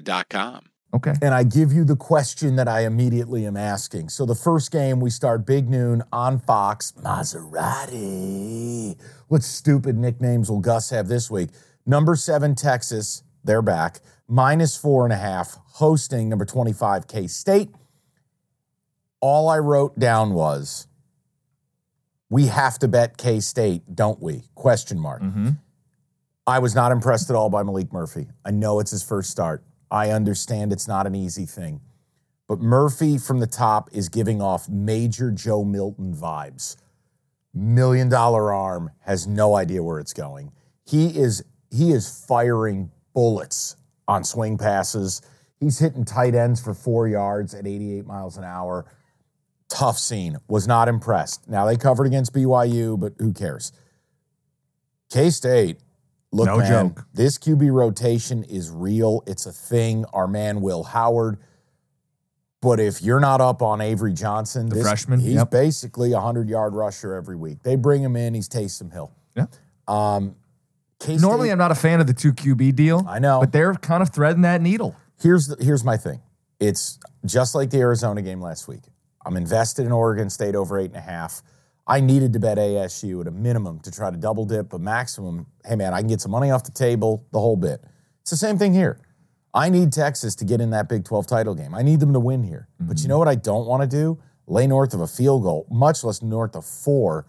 Serta.com. Okay. and I give you the question that I immediately am asking. So the first game we start big noon on Fox. Maserati. What stupid nicknames will Gus have this week? Number seven Texas, they're back. Minus four and a half, hosting number 25 K State. All I wrote down was, we have to bet K State, don't we? Question mark. Mm-hmm. I was not impressed at all by Maalik Murphy. I know it's his first start. I understand it's not an easy thing. But Murphy from the top is giving off major Joe Milton vibes. Million dollar arm has no idea where it's going. He is he is firing bullets on swing passes. He's hitting tight ends for 4 yards at 88 miles an hour. Tough scene. Was not impressed. Now they covered against BYU, but who cares? K-State Look, No man, joke. This QB rotation is real. It's a thing. Our man Will Howard. But if you're not up on Avery Johnson, The this- freshman, he's yep. basically a hundred yard rusher every week. They bring him in. He's Taysom Hill. Yeah. Um, Normally, I'm not a fan of the two QB deal. I know. But they're kind of threading that needle. here's the, here's my thing. It's just like the Arizona game last week. I'm invested in Oregon State over eight and a half. I needed to bet ASU at a minimum to try to double dip, but maximum, hey man, I can get some money off the table, the whole bit. It's the same thing here. I need Texas to get in that Big 12 title game. I need them to win here. But you know what I don't want to do? Lay north of a field goal, much less north of four,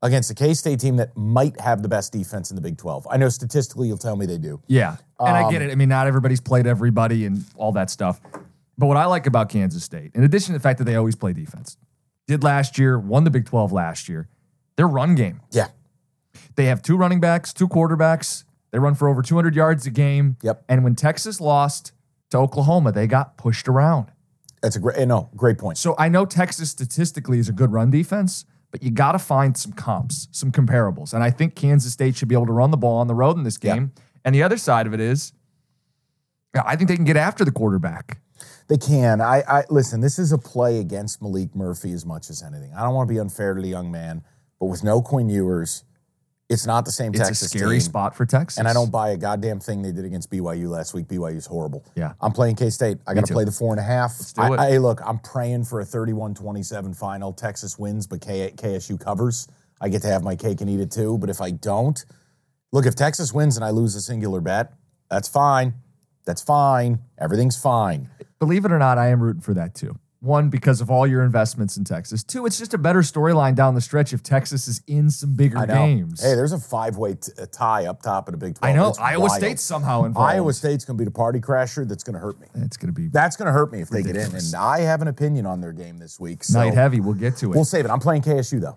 against a K State team that might have the best defense in the Big 12. I know statistically you'll tell me they do. Yeah. And I Um, get it. I mean, not everybody's played everybody and all that stuff. But what I like about Kansas State, in addition to the fact that they always play defense, did last year, won the Big 12 last year, their run game. Yeah. They have two running backs, two quarterbacks. They run for over 200 yards a game. Yep. And when Texas lost to Oklahoma, they got pushed around. That's a great, eh, no, great point. So I know Texas statistically is a good run defense, but you got to find some comps, some comparables. And I think Kansas State should be able to run the ball on the road in this game. And the other side of it is, I think they can get after the quarterback. They can. I, I listen. This is a play against Maalik Murphy as much as anything. I don't want to be unfair to the young man, but with no Quinn Ewers, it's not the same It's Texas a scary team. spot for Texas. And I don't buy a goddamn thing they did against BYU last week. BYU's horrible. Yeah. I'm playing K State. I got to play the four and a half. do I, it. I- hey, look, I'm praying for a 31 27 final. Texas wins, but K, KSU covers. I get to have my cake and eat it too. But if I don't, look, if Texas wins and I lose a singular bet, that's fine. That's fine. Everything's fine. Believe it or not, I am rooting for that too. One, because of all your investments in Texas. Two, it's just a better storyline down the stretch if Texas is in some bigger games. Hey, there's a five-way t- tie up top of the Big 12. I know. Iowa wild. State's somehow involved. Iowa State's going to be the party crasher that's going to hurt me. It's going to be That's going to hurt me if they get in. And I have an opinion on their game this week. So night heavy. We'll get to it. We'll save it. I'm playing KSU though.